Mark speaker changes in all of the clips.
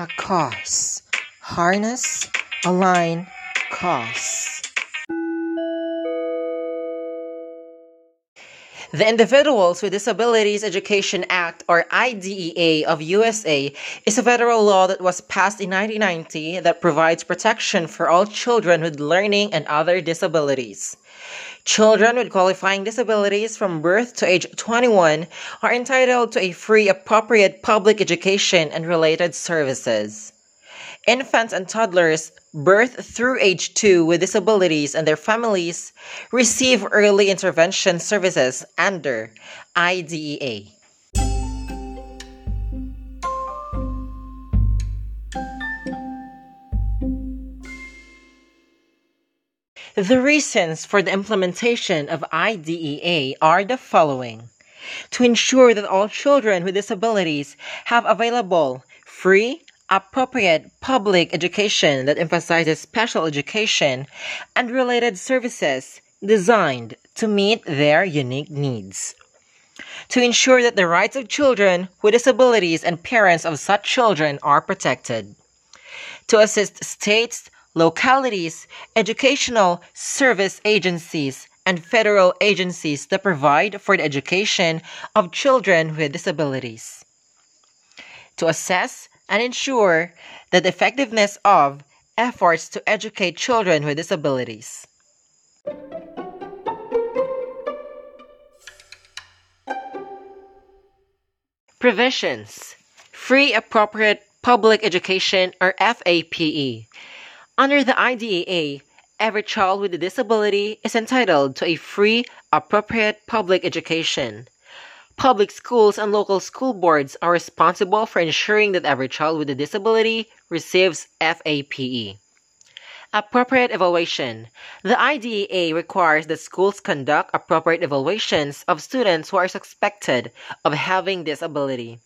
Speaker 1: HACOS Harness, Align, Cause. The Individuals with Disabilities Education Act, or IDEA of USA, is a federal law that was passed in 1990 that provides protection for all children with learning and other disabilities. Children with qualifying disabilities from birth to age 21 are entitled to a free, appropriate public education and related services. Infants and toddlers birth through age 2 with disabilities and their families receive early intervention services under IDEA. The reasons for the implementation of IDEA are the following. To ensure that all children with disabilities have available free, appropriate public education that emphasizes special education and related services designed to meet their unique needs. To ensure that the rights of children with disabilities and parents of such children are protected. To assist states, localities, educational service agencies, and federal agencies that provide for the education of children with disabilities. To assess and ensure the effectiveness of efforts to educate children with disabilities. Provisions Free Appropriate Public Education or FAPE. Under the IDEA, every child with a disability is entitled to a free, appropriate public education. Public schools and local school boards are responsible for ensuring that every child with a disability receives FAPE. Appropriate evaluation. The IDEA requires that schools conduct appropriate evaluations of students who are suspected of having disability.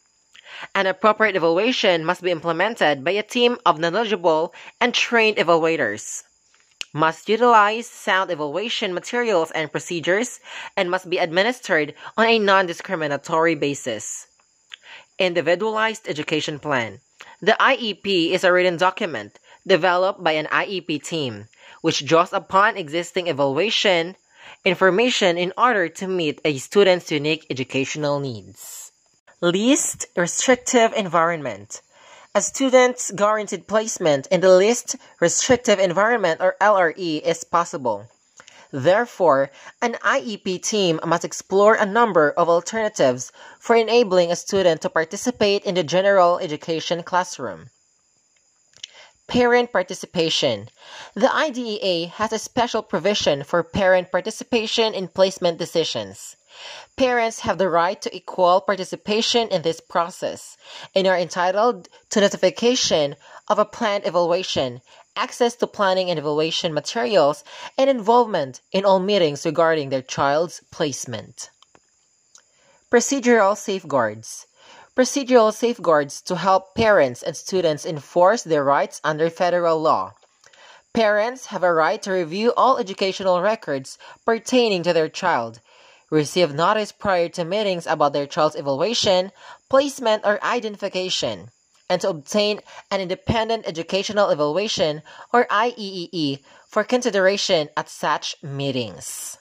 Speaker 1: An appropriate evaluation must be implemented by a team of knowledgeable and trained evaluators must utilize sound evaluation materials and procedures, and must be administered on a non discriminatory basis. Individualized Education Plan The IEP is a written document developed by an IEP team, which draws upon existing evaluation information in order to meet a student's unique educational needs. Least restrictive environment a student's guaranteed placement in the least restrictive environment or LRE is possible. Therefore, an IEP team must explore a number of alternatives for enabling a student to participate in the general education classroom. Parent participation. The IDEA has a special provision for parent participation in placement decisions. Parents have the right to equal participation in this process and are entitled to notification of a planned evaluation, access to planning and evaluation materials, and involvement in all meetings regarding their child's placement. Procedural safeguards. Procedural safeguards to help parents and students enforce their rights under federal law. Parents have a right to review all educational records pertaining to their child, receive notice prior to meetings about their child's evaluation, placement, or identification, and to obtain an independent educational evaluation or IEE for consideration at such meetings.